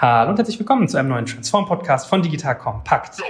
Hallo und herzlich willkommen zu einem neuen Transform-Podcast von Digital Compact.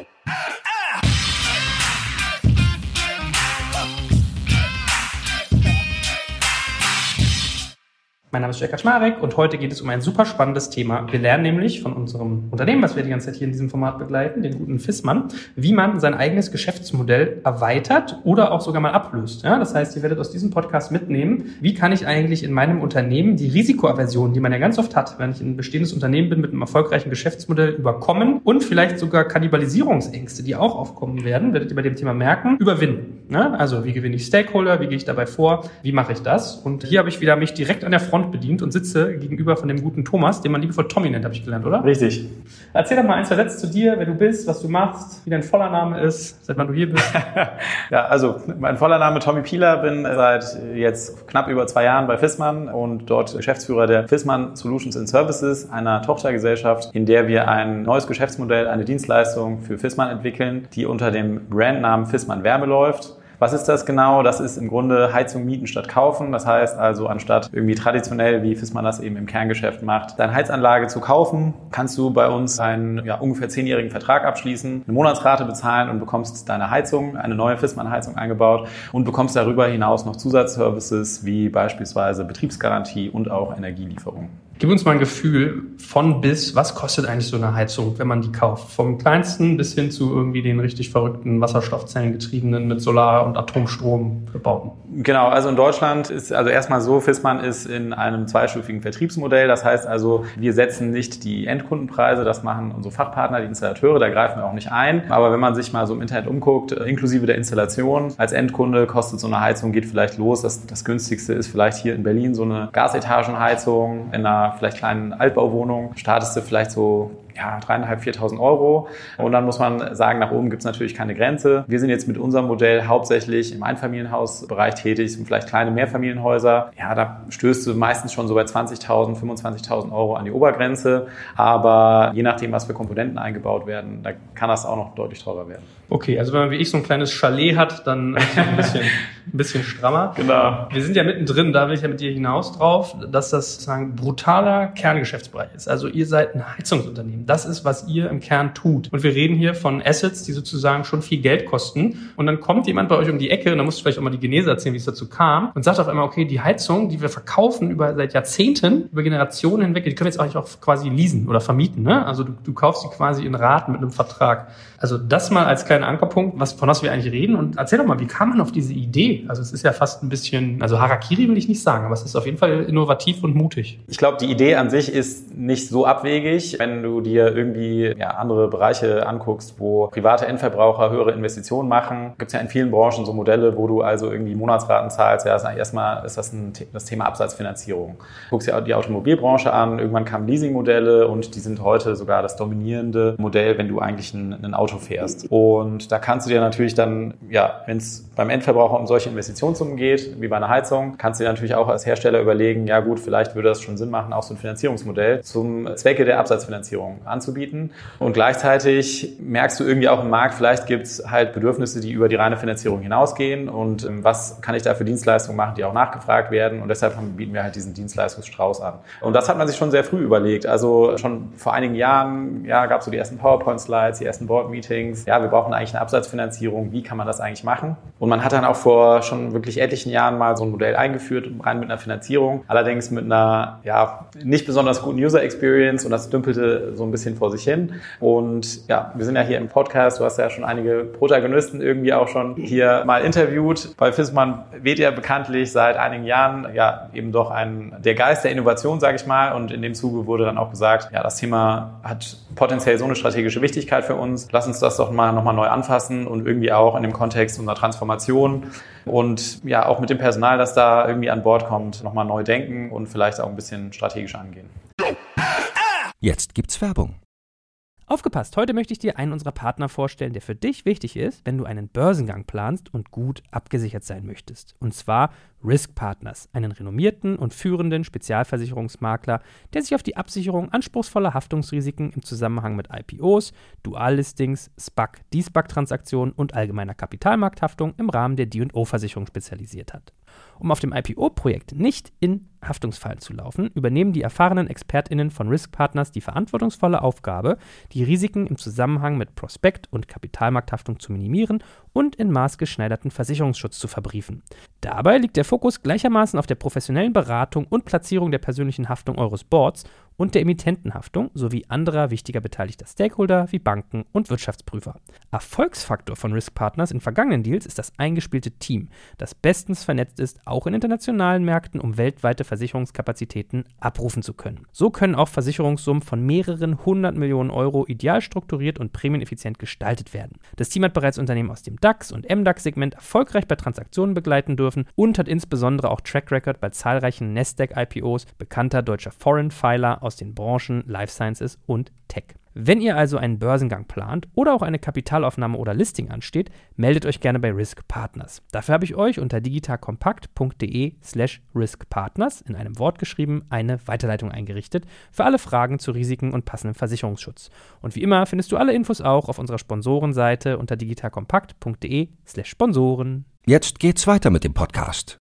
Mein Name ist Jörg Kaczmarek und heute geht es um ein super spannendes Thema. Wir lernen nämlich von unserem Unternehmen, was wir die ganze Zeit hier in diesem Format begleiten, den guten Fissmann, wie man sein eigenes Geschäftsmodell erweitert oder auch sogar mal ablöst. Ja, das heißt, ihr werdet aus diesem Podcast mitnehmen, wie kann ich eigentlich in meinem Unternehmen die Risikoaversion, die man ja ganz oft hat, wenn ich ein bestehendes Unternehmen bin mit einem erfolgreichen Geschäftsmodell, überkommen und vielleicht sogar Kannibalisierungsängste, die auch aufkommen werden, werdet ihr bei dem Thema merken, überwinden. Ja, also wie gewinne ich Stakeholder, wie gehe ich dabei vor, wie mache ich das? Und hier habe ich wieder mich direkt an der Front Front bedient und sitze gegenüber von dem guten Thomas, den man liebevoll Tommy nennt, habe ich gelernt, oder? Richtig. Erzähl doch mal ein, zwei Sätze zu dir, wer du bist, was du machst, wie dein voller Name ist, seit wann du hier bist. ja, also mein voller Name Tommy Pieler, bin seit jetzt knapp über zwei Jahren bei Fissmann und dort Geschäftsführer der Fissmann Solutions and Services, einer Tochtergesellschaft, in der wir ein neues Geschäftsmodell, eine Dienstleistung für Fissmann entwickeln, die unter dem Brandnamen Fissmann Wärme läuft. Was ist das genau? Das ist im Grunde Heizung mieten statt kaufen. Das heißt also, anstatt irgendwie traditionell, wie Fissmann das eben im Kerngeschäft macht, deine Heizanlage zu kaufen, kannst du bei uns einen ja, ungefähr zehnjährigen Vertrag abschließen, eine Monatsrate bezahlen und bekommst deine Heizung, eine neue Fissmann-Heizung eingebaut und bekommst darüber hinaus noch Zusatzservices wie beispielsweise Betriebsgarantie und auch Energielieferung. Gib uns mal ein Gefühl von bis, was kostet eigentlich so eine Heizung, wenn man die kauft? Vom kleinsten bis hin zu irgendwie den richtig verrückten Wasserstoffzellengetriebenen mit Solar- und Atomstrom verbauten. Genau, also in Deutschland ist also erstmal so, Fissmann ist in einem zweistufigen Vertriebsmodell. Das heißt also, wir setzen nicht die Endkundenpreise, das machen unsere Fachpartner, die Installateure, da greifen wir auch nicht ein. Aber wenn man sich mal so im Internet umguckt, inklusive der Installation, als Endkunde kostet so eine Heizung, geht vielleicht los. Das, das günstigste ist vielleicht hier in Berlin so eine Gasetagenheizung in einer vielleicht kleinen Altbauwohnung startest du vielleicht so ja, dreieinhalb, viertausend Euro. Und dann muss man sagen, nach oben gibt es natürlich keine Grenze. Wir sind jetzt mit unserem Modell hauptsächlich im Einfamilienhausbereich tätig, sind vielleicht kleine Mehrfamilienhäuser. Ja, da stößt du meistens schon so bei 20.000, 25.000 Euro an die Obergrenze. Aber je nachdem, was für Komponenten eingebaut werden, da kann das auch noch deutlich teurer werden. Okay, also wenn man wie ich so ein kleines Chalet hat, dann ist es ein bisschen, ein bisschen strammer. Genau. Wir sind ja mittendrin, da will ich ja mit dir hinaus drauf, dass das sozusagen brutaler Kerngeschäftsbereich ist. Also ihr seid ein Heizungsunternehmen. Das ist, was ihr im Kern tut. Und wir reden hier von Assets, die sozusagen schon viel Geld kosten. Und dann kommt jemand bei euch um die Ecke, und da musst du vielleicht auch mal die Genese erzählen, wie es dazu kam, und sagt auf einmal, okay, die Heizung, die wir verkaufen über seit Jahrzehnten, über Generationen hinweg, die können wir jetzt eigentlich auch quasi leasen oder vermieten. Ne? Also du, du kaufst sie quasi in Raten mit einem Vertrag. Also das mal als kleiner Ankerpunkt, was, von was wir eigentlich reden. Und erzähl doch mal, wie kam man auf diese Idee? Also es ist ja fast ein bisschen, also Harakiri will ich nicht sagen, aber es ist auf jeden Fall innovativ und mutig. Ich glaube, die Idee an sich ist nicht so abwegig, wenn du dir irgendwie ja, andere Bereiche anguckst, wo private Endverbraucher höhere Investitionen machen. Gibt es ja in vielen Branchen so Modelle, wo du also irgendwie Monatsraten zahlst. Ja, erstmal ist das ein, das Thema Absatzfinanzierung. Du guckst ja die Automobilbranche an, irgendwann kamen Leasingmodelle und die sind heute sogar das dominierende Modell, wenn du eigentlich ein, ein Auto Auto fährst. Und da kannst du dir natürlich dann, ja, wenn es beim Endverbraucher um solche Investitionssummen geht, wie bei einer Heizung, kannst du dir natürlich auch als Hersteller überlegen, ja gut, vielleicht würde das schon Sinn machen, auch so ein Finanzierungsmodell zum Zwecke der Absatzfinanzierung anzubieten. Und gleichzeitig merkst du irgendwie auch im Markt, vielleicht gibt es halt Bedürfnisse, die über die reine Finanzierung hinausgehen. Und ähm, was kann ich da für Dienstleistungen machen, die auch nachgefragt werden? Und deshalb bieten wir halt diesen Dienstleistungsstrauß an. Und das hat man sich schon sehr früh überlegt. Also schon vor einigen Jahren ja, gab es so die ersten PowerPoint-Slides, die ersten Board-Meetings, Meetings. Ja, wir brauchen eigentlich eine Absatzfinanzierung. Wie kann man das eigentlich machen? Und man hat dann auch vor schon wirklich etlichen Jahren mal so ein Modell eingeführt, rein mit einer Finanzierung. Allerdings mit einer, ja, nicht besonders guten User Experience und das dümpelte so ein bisschen vor sich hin. Und ja, wir sind ja hier im Podcast. Du hast ja schon einige Protagonisten irgendwie auch schon hier mal interviewt. Bei Fissmann weht ja bekanntlich seit einigen Jahren ja eben doch ein, der Geist der Innovation, sage ich mal. Und in dem Zuge wurde dann auch gesagt, ja, das Thema hat potenziell so eine strategische Wichtigkeit für uns. Lass uns das doch mal nochmal neu anfassen und irgendwie auch in dem Kontext unserer Transformation und ja auch mit dem Personal, das da irgendwie an Bord kommt, nochmal neu denken und vielleicht auch ein bisschen strategisch angehen. Jetzt gibt's Werbung. Aufgepasst, heute möchte ich dir einen unserer Partner vorstellen, der für dich wichtig ist, wenn du einen Börsengang planst und gut abgesichert sein möchtest. Und zwar Risk Partners, einen renommierten und führenden Spezialversicherungsmakler, der sich auf die Absicherung anspruchsvoller Haftungsrisiken im Zusammenhang mit IPOs, Duallistings, SPAC, D-SPAC-Transaktionen und allgemeiner Kapitalmarkthaftung im Rahmen der D&O-Versicherung spezialisiert hat. Um auf dem IPO-Projekt nicht in Haftungsfallen zu laufen, übernehmen die erfahrenen ExpertInnen von Risk Partners die verantwortungsvolle Aufgabe, die Risiken im Zusammenhang mit Prospekt- und Kapitalmarkthaftung zu minimieren und in maßgeschneiderten Versicherungsschutz zu verbriefen. Dabei liegt der Fokus gleichermaßen auf der professionellen Beratung und Platzierung der persönlichen Haftung eures Boards und der Emittentenhaftung sowie anderer wichtiger beteiligter Stakeholder wie Banken und Wirtschaftsprüfer. Erfolgsfaktor von Risk Partners in vergangenen Deals ist das eingespielte Team, das bestens vernetzt ist, auch in internationalen Märkten, um weltweite Versicherungskapazitäten abrufen zu können. So können auch Versicherungssummen von mehreren hundert Millionen Euro ideal strukturiert und prämieneffizient gestaltet werden. Das Team hat bereits Unternehmen aus dem DAX und MDAX-Segment erfolgreich bei Transaktionen begleiten dürfen und hat insbesondere auch Track Record bei zahlreichen Nasdaq-IPOs bekannter deutscher Foreign Filer aus aus den Branchen Life Sciences und Tech. Wenn ihr also einen Börsengang plant oder auch eine Kapitalaufnahme oder Listing ansteht, meldet euch gerne bei Risk Partners. Dafür habe ich euch unter digitalkompakt.de/slash riskpartners in einem Wort geschrieben eine Weiterleitung eingerichtet für alle Fragen zu Risiken und passendem Versicherungsschutz. Und wie immer findest du alle Infos auch auf unserer Sponsorenseite unter digitalkompakt.de/slash Sponsoren. Jetzt geht's weiter mit dem Podcast.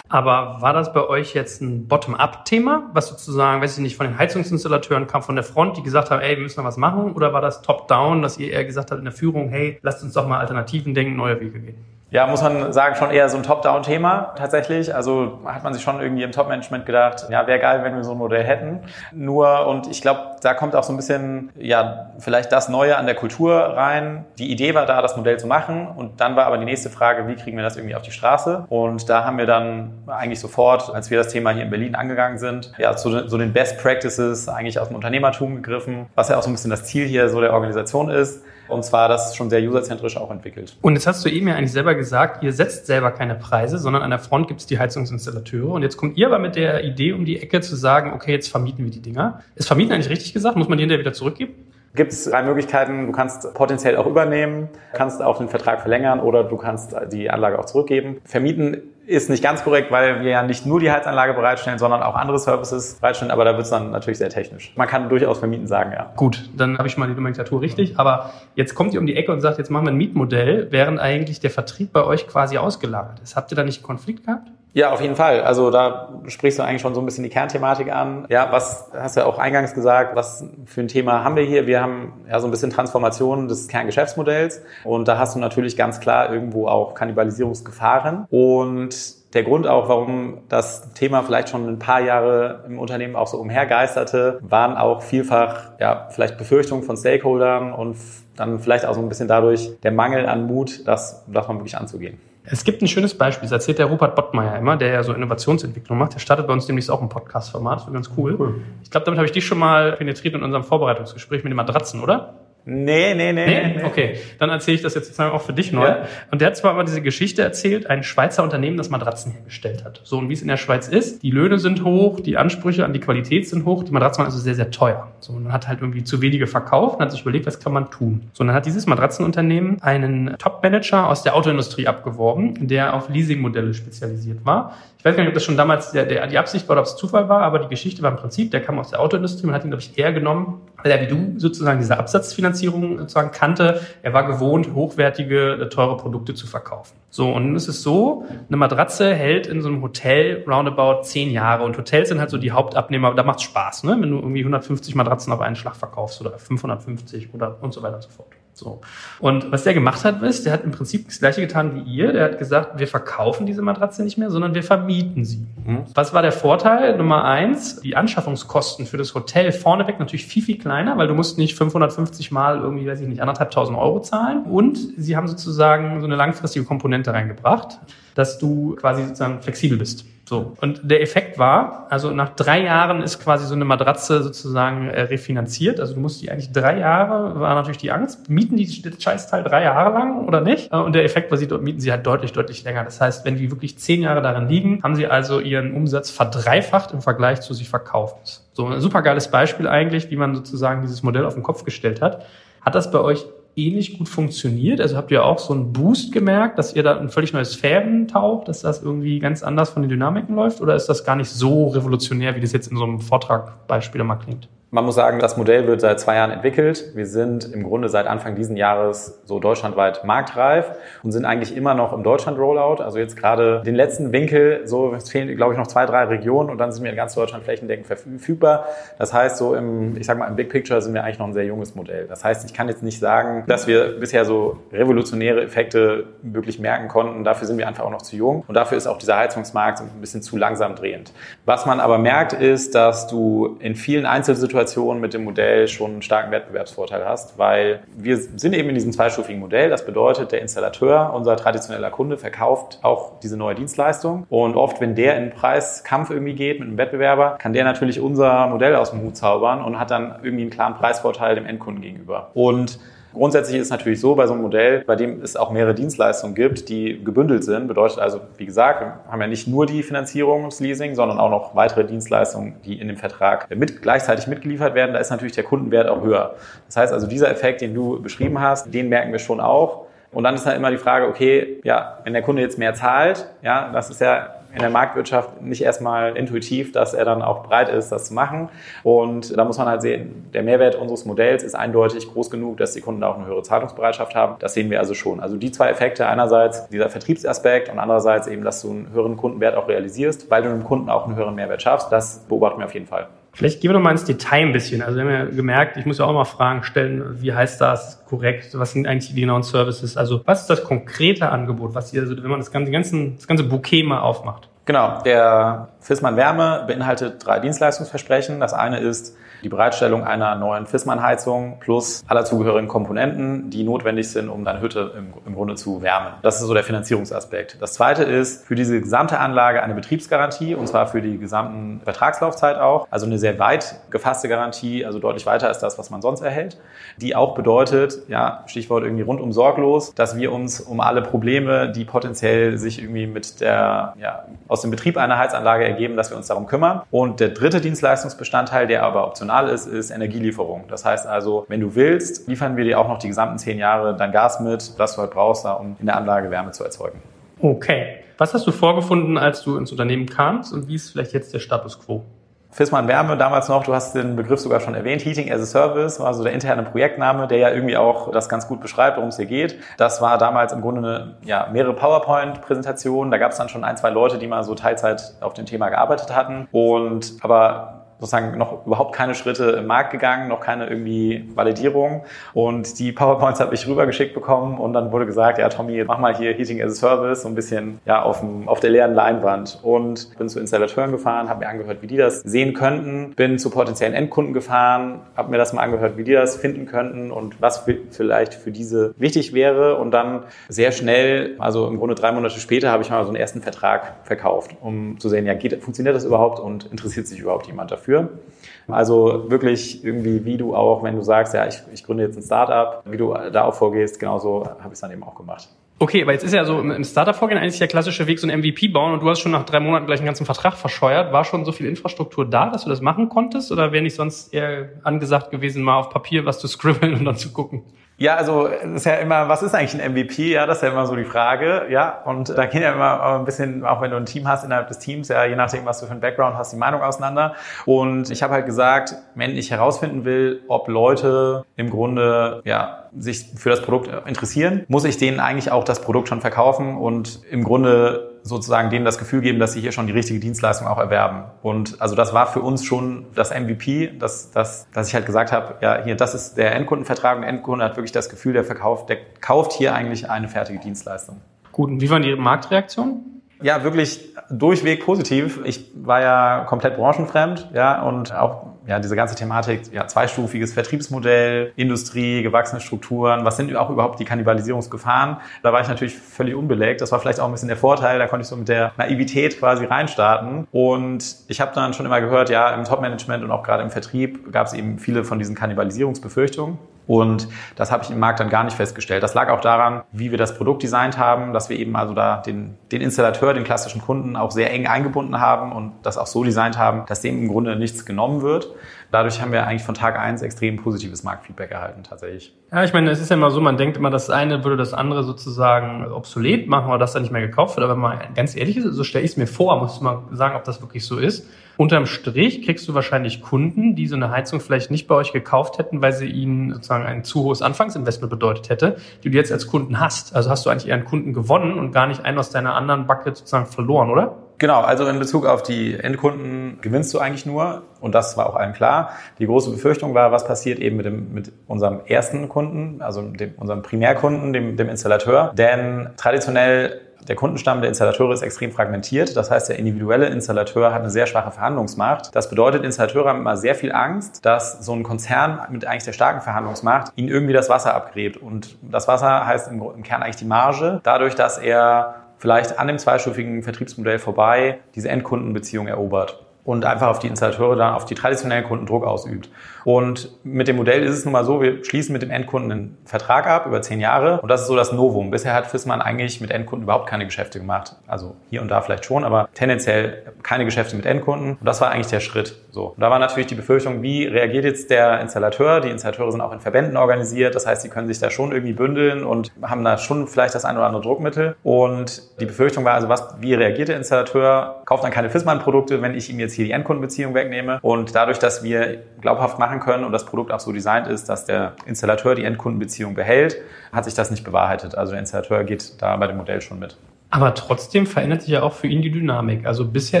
Aber war das bei euch jetzt ein Bottom-up-Thema, was sozusagen, weiß ich nicht, von den Heizungsinstallateuren kam, von der Front, die gesagt haben, ey, wir müssen da was machen? Oder war das Top-down, dass ihr eher gesagt habt in der Führung, hey, lasst uns doch mal Alternativen denken, neue Wege gehen? Ja, muss man sagen, schon eher so ein Top-Down-Thema tatsächlich. Also hat man sich schon irgendwie im Top-Management gedacht, ja, wäre geil, wenn wir so ein Modell hätten. Nur, und ich glaube, da kommt auch so ein bisschen, ja, vielleicht das Neue an der Kultur rein. Die Idee war da, das Modell zu machen. Und dann war aber die nächste Frage, wie kriegen wir das irgendwie auf die Straße? Und da haben wir dann eigentlich sofort, als wir das Thema hier in Berlin angegangen sind, ja, zu so den Best Practices eigentlich aus dem Unternehmertum gegriffen, was ja auch so ein bisschen das Ziel hier so der Organisation ist. Und zwar das schon sehr userzentrisch auch entwickelt. Und jetzt hast du eben ja eigentlich selber gesagt, ihr setzt selber keine Preise, sondern an der Front gibt es die Heizungsinstallateure. Und jetzt kommt ihr aber mit der Idee um die Ecke zu sagen, okay, jetzt vermieten wir die Dinger. Ist Vermieten eigentlich richtig gesagt? Muss man die hinterher wieder zurückgeben? Gibt es drei Möglichkeiten. Du kannst potenziell auch übernehmen, kannst auch den Vertrag verlängern oder du kannst die Anlage auch zurückgeben. Vermieten ist nicht ganz korrekt, weil wir ja nicht nur die Heizanlage bereitstellen, sondern auch andere Services bereitstellen, aber da wird es dann natürlich sehr technisch. Man kann durchaus vermieten sagen, ja. Gut, dann habe ich mal die Nomenklatur richtig, aber jetzt kommt ihr um die Ecke und sagt, jetzt machen wir ein Mietmodell, während eigentlich der Vertrieb bei euch quasi ausgelagert ist. Habt ihr da nicht einen Konflikt gehabt? Ja, auf jeden Fall. Also da sprichst du eigentlich schon so ein bisschen die Kernthematik an. Ja, was hast du ja auch eingangs gesagt, was für ein Thema haben wir hier? Wir haben ja so ein bisschen Transformation des Kerngeschäftsmodells und da hast du natürlich ganz klar irgendwo auch Kannibalisierungsgefahren und der Grund auch, warum das Thema vielleicht schon ein paar Jahre im Unternehmen auch so umhergeisterte, waren auch vielfach ja vielleicht Befürchtungen von Stakeholdern und dann vielleicht auch so ein bisschen dadurch der Mangel an Mut, das, das mal wirklich anzugehen. Es gibt ein schönes Beispiel, das erzählt der Rupert Bottmeier immer, der ja so Innovationsentwicklung macht. Der startet bei uns demnächst auch ein Podcast-Format, das wird ganz cool. cool. Ich glaube, damit habe ich dich schon mal penetriert in unserem Vorbereitungsgespräch mit den Matratzen, oder? Nee, nee, nee, nee. nee. Okay, dann erzähle ich das jetzt sozusagen auch für dich neu. Ja. Und der hat zwar mal diese Geschichte erzählt, ein Schweizer Unternehmen, das Matratzen hergestellt hat. So, und wie es in der Schweiz ist, die Löhne sind hoch, die Ansprüche an die Qualität sind hoch, die Matratzen waren also sehr, sehr teuer. So, und man hat halt irgendwie zu wenige verkauft und hat sich überlegt, was kann man tun. So, und dann hat dieses Matratzenunternehmen einen Top-Manager aus der Autoindustrie abgeworben, der auf Leasingmodelle spezialisiert war. Ich weiß gar nicht, ob das schon damals der, der, die Absicht war oder ob es Zufall war, aber die Geschichte war im Prinzip, der kam aus der Autoindustrie, man hat ihn, glaube ich, eher genommen, weil er wie du sozusagen diese Absatzfinanzierung sozusagen kannte. Er war gewohnt, hochwertige, teure Produkte zu verkaufen. So, und nun ist es so, eine Matratze hält in so einem Hotel roundabout zehn Jahre und Hotels sind halt so die Hauptabnehmer, da macht's Spaß, ne? wenn du irgendwie 150 Matratzen auf einen Schlag verkaufst oder 550 oder und so weiter und so fort. So. Und was der gemacht hat, ist, der hat im Prinzip das gleiche getan wie ihr. Der hat gesagt, wir verkaufen diese Matratze nicht mehr, sondern wir vermieten sie. Mhm. Was war der Vorteil? Nummer eins, die Anschaffungskosten für das Hotel vorneweg natürlich viel, viel kleiner, weil du musst nicht 550 mal irgendwie, weiß ich nicht, anderthalbtausend Euro zahlen. Und sie haben sozusagen so eine langfristige Komponente reingebracht, dass du quasi sozusagen flexibel bist. So. Und der Effekt war, also nach drei Jahren ist quasi so eine Matratze sozusagen äh, refinanziert. Also du musst die eigentlich drei Jahre, war natürlich die Angst, mieten die das Scheißteil drei Jahre lang oder nicht? Äh, und der Effekt war, sie dort mieten sie halt deutlich, deutlich länger. Das heißt, wenn die wirklich zehn Jahre darin liegen, haben sie also ihren Umsatz verdreifacht im Vergleich zu sich verkaufen. So ein super geiles Beispiel eigentlich, wie man sozusagen dieses Modell auf den Kopf gestellt hat. Hat das bei euch ähnlich gut funktioniert? Also habt ihr auch so einen Boost gemerkt, dass ihr da ein völlig neues Fäden taucht, dass das irgendwie ganz anders von den Dynamiken läuft? Oder ist das gar nicht so revolutionär, wie das jetzt in so einem Vortragbeispiel mal klingt? Man muss sagen, das Modell wird seit zwei Jahren entwickelt. Wir sind im Grunde seit Anfang diesen Jahres so deutschlandweit marktreif und sind eigentlich immer noch im Deutschland-Rollout. Also jetzt gerade den letzten Winkel, so es fehlen, glaube ich, noch zwei, drei Regionen und dann sind wir in ganz Deutschland flächendeckend verfügbar. Das heißt, so im, ich sag mal, im Big Picture sind wir eigentlich noch ein sehr junges Modell. Das heißt, ich kann jetzt nicht sagen, dass wir bisher so revolutionäre Effekte wirklich merken konnten. Dafür sind wir einfach auch noch zu jung und dafür ist auch dieser Heizungsmarkt ein bisschen zu langsam drehend. Was man aber merkt, ist, dass du in vielen Einzelsituationen Situation mit dem Modell schon einen starken Wettbewerbsvorteil hast, weil wir sind eben in diesem zweistufigen Modell. Das bedeutet, der Installateur, unser traditioneller Kunde, verkauft auch diese neue Dienstleistung. Und oft, wenn der in Preiskampf irgendwie geht mit einem Wettbewerber, kann der natürlich unser Modell aus dem Hut zaubern und hat dann irgendwie einen klaren Preisvorteil dem Endkunden gegenüber. Und Grundsätzlich ist es natürlich so bei so einem Modell, bei dem es auch mehrere Dienstleistungen gibt, die gebündelt sind. Bedeutet also, wie gesagt, wir haben ja nicht nur die Finanzierung das Leasing, sondern auch noch weitere Dienstleistungen, die in dem Vertrag mit, gleichzeitig mitgeliefert werden. Da ist natürlich der Kundenwert auch höher. Das heißt also, dieser Effekt, den du beschrieben hast, den merken wir schon auch. Und dann ist halt immer die Frage, okay, ja, wenn der Kunde jetzt mehr zahlt, ja, das ist ja in der Marktwirtschaft nicht erstmal intuitiv, dass er dann auch bereit ist, das zu machen. Und da muss man halt sehen, der Mehrwert unseres Modells ist eindeutig groß genug, dass die Kunden da auch eine höhere Zahlungsbereitschaft haben. Das sehen wir also schon. Also die zwei Effekte, einerseits dieser Vertriebsaspekt und andererseits eben, dass du einen höheren Kundenwert auch realisierst, weil du dem Kunden auch einen höheren Mehrwert schaffst. Das beobachten wir auf jeden Fall. Vielleicht gehen wir noch mal ins Detail ein bisschen. Also wir haben ja gemerkt, ich muss ja auch mal Fragen stellen, wie heißt das korrekt? Was sind eigentlich die genauen Services? Also was ist das konkrete Angebot, was ihr, also wenn man das ganze, das ganze Bouquet mal aufmacht? Genau, der Fissmann Wärme beinhaltet drei Dienstleistungsversprechen. Das eine ist die Bereitstellung einer neuen Fissmann-Heizung plus aller zugehörigen Komponenten, die notwendig sind, um deine Hütte im, im, Grunde zu wärmen. Das ist so der Finanzierungsaspekt. Das zweite ist für diese gesamte Anlage eine Betriebsgarantie und zwar für die gesamten Vertragslaufzeit auch. Also eine sehr weit gefasste Garantie, also deutlich weiter als das, was man sonst erhält. Die auch bedeutet, ja, Stichwort irgendwie rundum sorglos, dass wir uns um alle Probleme, die potenziell sich irgendwie mit der, ja, aus dem Betrieb einer Heizanlage ergeben, dass wir uns darum kümmern. Und der dritte Dienstleistungsbestandteil, der aber optional optional ist, ist Energielieferung. Das heißt also, wenn du willst, liefern wir dir auch noch die gesamten zehn Jahre dein Gas mit, das du halt brauchst, um in der Anlage Wärme zu erzeugen. Okay. Was hast du vorgefunden, als du ins Unternehmen kamst und wie ist vielleicht jetzt der Status quo? Fissmann Wärme damals noch, du hast den Begriff sogar schon erwähnt, Heating as a Service war so der interne Projektname, der ja irgendwie auch das ganz gut beschreibt, worum es hier geht. Das war damals im Grunde eine, ja, mehrere PowerPoint-Präsentationen. Da gab es dann schon ein, zwei Leute, die mal so Teilzeit auf dem Thema gearbeitet hatten. Und aber sozusagen noch überhaupt keine Schritte im Markt gegangen, noch keine irgendwie Validierung. Und die PowerPoints habe ich rübergeschickt bekommen und dann wurde gesagt, ja Tommy, mach mal hier Heating as a Service, so ein bisschen ja auf, dem, auf der leeren Leinwand. Und bin zu Installateuren gefahren, habe mir angehört, wie die das sehen könnten, bin zu potenziellen Endkunden gefahren, habe mir das mal angehört, wie die das finden könnten und was vielleicht für diese wichtig wäre. Und dann sehr schnell, also im Grunde drei Monate später, habe ich mal so einen ersten Vertrag verkauft, um zu sehen, ja, geht, funktioniert das überhaupt und interessiert sich überhaupt jemand dafür? Dafür. Also wirklich irgendwie, wie du auch, wenn du sagst, ja, ich, ich gründe jetzt ein Startup, wie du da auch vorgehst, genauso habe ich es dann eben auch gemacht. Okay, aber jetzt ist ja so im Startup-Vorgehen eigentlich der klassische Weg, so ein MVP bauen und du hast schon nach drei Monaten gleich einen ganzen Vertrag verscheuert. War schon so viel Infrastruktur da, dass du das machen konntest? Oder wäre nicht sonst eher angesagt gewesen, mal auf Papier was zu scribbeln und dann zu gucken? Ja, also ist ja immer, was ist eigentlich ein MVP? Ja, das ist ja immer so die Frage. Ja, und da gehen ja immer ein bisschen, auch wenn du ein Team hast innerhalb des Teams, ja, je nachdem, was du für ein Background hast, die Meinung auseinander. Und ich habe halt gesagt, wenn ich herausfinden will, ob Leute im Grunde ja sich für das Produkt interessieren, muss ich denen eigentlich auch das Produkt schon verkaufen und im Grunde sozusagen denen das Gefühl geben, dass sie hier schon die richtige Dienstleistung auch erwerben. Und also das war für uns schon das MVP, dass, dass, dass ich halt gesagt habe, ja, hier, das ist der Endkundenvertrag und der Endkunde hat wirklich das Gefühl, der verkauft, der kauft hier eigentlich eine fertige Dienstleistung. Gut, und wie waren Ihre Marktreaktionen? Ja, wirklich durchweg positiv. Ich war ja komplett branchenfremd, ja, und auch ja diese ganze Thematik, ja, zweistufiges Vertriebsmodell, Industrie, gewachsene Strukturen, was sind auch überhaupt die Kannibalisierungsgefahren? Da war ich natürlich völlig unbelegt. Das war vielleicht auch ein bisschen der Vorteil, da konnte ich so mit der Naivität quasi reinstarten. Und ich habe dann schon immer gehört, ja, im Topmanagement und auch gerade im Vertrieb gab es eben viele von diesen Kannibalisierungsbefürchtungen. Und das habe ich im Markt dann gar nicht festgestellt. Das lag auch daran, wie wir das Produkt designt haben, dass wir eben also da den, den Installateur, den klassischen Kunden auch sehr eng eingebunden haben und das auch so designt haben, dass dem im Grunde nichts genommen wird. Dadurch haben wir eigentlich von Tag eins extrem positives Marktfeedback erhalten, tatsächlich. Ja, ich meine, es ist ja immer so, man denkt immer, das eine würde das andere sozusagen obsolet machen oder das dann nicht mehr gekauft wird. Aber wenn man ganz ehrlich ist, so stelle ich es mir vor, muss ich mal sagen, ob das wirklich so ist. Unterm Strich kriegst du wahrscheinlich Kunden, die so eine Heizung vielleicht nicht bei euch gekauft hätten, weil sie ihnen sozusagen ein zu hohes Anfangsinvestment bedeutet hätte, die du jetzt als Kunden hast. Also hast du eigentlich eher einen Kunden gewonnen und gar nicht einen aus deiner anderen Bucket sozusagen verloren, oder? Genau, also in Bezug auf die Endkunden gewinnst du eigentlich nur, und das war auch allen klar. Die große Befürchtung war, was passiert eben mit, dem, mit unserem ersten Kunden, also dem, unserem Primärkunden, dem, dem Installateur. Denn traditionell der Kundenstamm der Installateure ist extrem fragmentiert. Das heißt, der individuelle Installateur hat eine sehr schwache Verhandlungsmacht. Das bedeutet, Installateure haben immer sehr viel Angst, dass so ein Konzern mit eigentlich der starken Verhandlungsmacht ihnen irgendwie das Wasser abgräbt. Und das Wasser heißt im, im Kern eigentlich die Marge. Dadurch, dass er vielleicht an dem zweistufigen Vertriebsmodell vorbei diese Endkundenbeziehung erobert und einfach auf die Installateure dann auf die traditionellen Kunden Druck ausübt. Und mit dem Modell ist es nun mal so, wir schließen mit dem Endkunden einen Vertrag ab über zehn Jahre und das ist so das Novum. Bisher hat Fissmann eigentlich mit Endkunden überhaupt keine Geschäfte gemacht. Also hier und da vielleicht schon, aber tendenziell keine Geschäfte mit Endkunden. Und das war eigentlich der Schritt. So. Und da war natürlich die Befürchtung, wie reagiert jetzt der Installateur? Die Installateure sind auch in Verbänden organisiert, das heißt, sie können sich da schon irgendwie bündeln und haben da schon vielleicht das ein oder andere Druckmittel. Und die Befürchtung war also, was, wie reagiert der Installateur? Kauft dann keine Fissmann-Produkte, wenn ich ihm jetzt hier die Endkundenbeziehung wegnehme? Und dadurch, dass wir glaubhaft machen können und das Produkt auch so designt ist, dass der Installateur die Endkundenbeziehung behält, hat sich das nicht bewahrheitet. Also der Installateur geht da bei dem Modell schon mit. Aber trotzdem verändert sich ja auch für ihn die Dynamik. Also bisher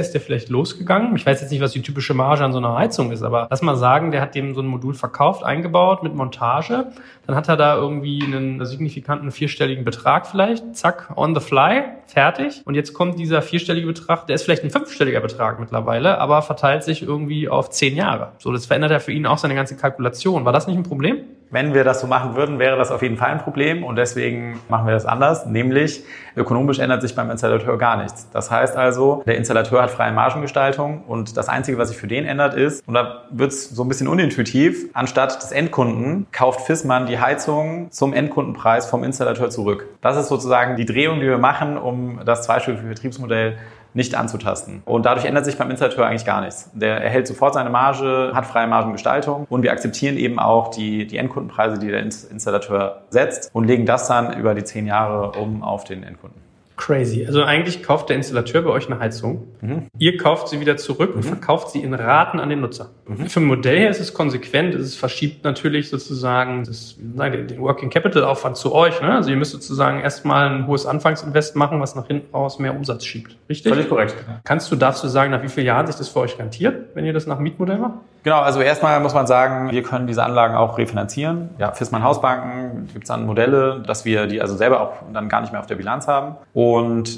ist der vielleicht losgegangen. Ich weiß jetzt nicht, was die typische Marge an so einer Heizung ist, aber lass mal sagen, der hat dem so ein Modul verkauft, eingebaut mit Montage. Dann hat er da irgendwie einen signifikanten vierstelligen Betrag vielleicht. Zack, on the fly, fertig. Und jetzt kommt dieser vierstellige Betrag, der ist vielleicht ein fünfstelliger Betrag mittlerweile, aber verteilt sich irgendwie auf zehn Jahre. So, das verändert ja für ihn auch seine ganze Kalkulation. War das nicht ein Problem? Wenn wir das so machen würden, wäre das auf jeden Fall ein Problem und deswegen machen wir das anders, nämlich ökonomisch ändert sich beim Installateur gar nichts. Das heißt also, der Installateur hat freie Margengestaltung und das Einzige, was sich für den ändert ist, und da wird es so ein bisschen unintuitiv, anstatt des Endkunden kauft Fissmann die Heizung zum Endkundenpreis vom Installateur zurück. Das ist sozusagen die Drehung, die wir machen, um das zweistufige Vertriebsmodell nicht anzutasten. Und dadurch ändert sich beim Installateur eigentlich gar nichts. Der erhält sofort seine Marge, hat freie Margengestaltung und wir akzeptieren eben auch die, die Endkundenpreise, die der Installateur setzt und legen das dann über die zehn Jahre um auf den Endkunden. Crazy. Also eigentlich kauft der Installateur bei euch eine Heizung. Mhm. Ihr kauft sie wieder zurück mhm. und verkauft sie in Raten an den Nutzer. Mhm. Vom Modell her ist es konsequent. Es verschiebt natürlich sozusagen das, den Working Capital Aufwand zu euch. Ne? Also ihr müsst sozusagen erstmal ein hohes Anfangsinvest machen, was nach hinten raus mehr Umsatz schiebt. Richtig? Völlig korrekt. Kannst du, darfst du sagen, nach wie vielen Jahren sich das für euch garantiert, wenn ihr das nach Mietmodell macht? Genau, also erstmal muss man sagen, wir können diese Anlagen auch refinanzieren. Ja, Fissmann Hausbanken gibt es dann Modelle, dass wir die also selber auch dann gar nicht mehr auf der Bilanz haben. Und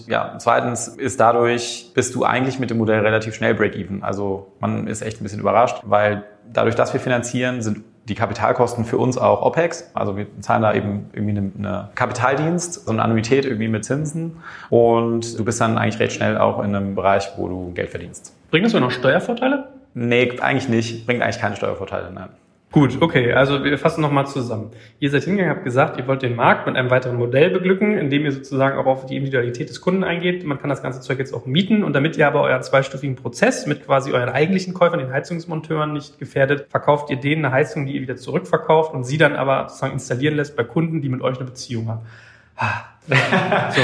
ja, zweitens ist dadurch, bist du eigentlich mit dem Modell relativ schnell Break-Even. Also man ist echt ein bisschen überrascht, weil dadurch, dass wir finanzieren, sind die Kapitalkosten für uns auch OPEX. Also wir zahlen da eben irgendwie eine, eine Kapitaldienst, so eine Annuität irgendwie mit Zinsen. Und du bist dann eigentlich recht schnell auch in einem Bereich, wo du Geld verdienst. Bringt das noch Steuervorteile? Nee, eigentlich nicht. Bringt eigentlich keine Steuervorteile, nein. Gut, okay, also wir fassen nochmal zusammen. Ihr seid hingegangen, habt gesagt, ihr wollt den Markt mit einem weiteren Modell beglücken, indem ihr sozusagen auch auf die Individualität des Kunden eingeht. Man kann das ganze Zeug jetzt auch mieten und damit ihr aber euren zweistufigen Prozess mit quasi euren eigentlichen Käufern, den Heizungsmonteuren nicht gefährdet, verkauft ihr denen eine Heizung, die ihr wieder zurückverkauft und sie dann aber sozusagen installieren lässt bei Kunden, die mit euch eine Beziehung haben. so.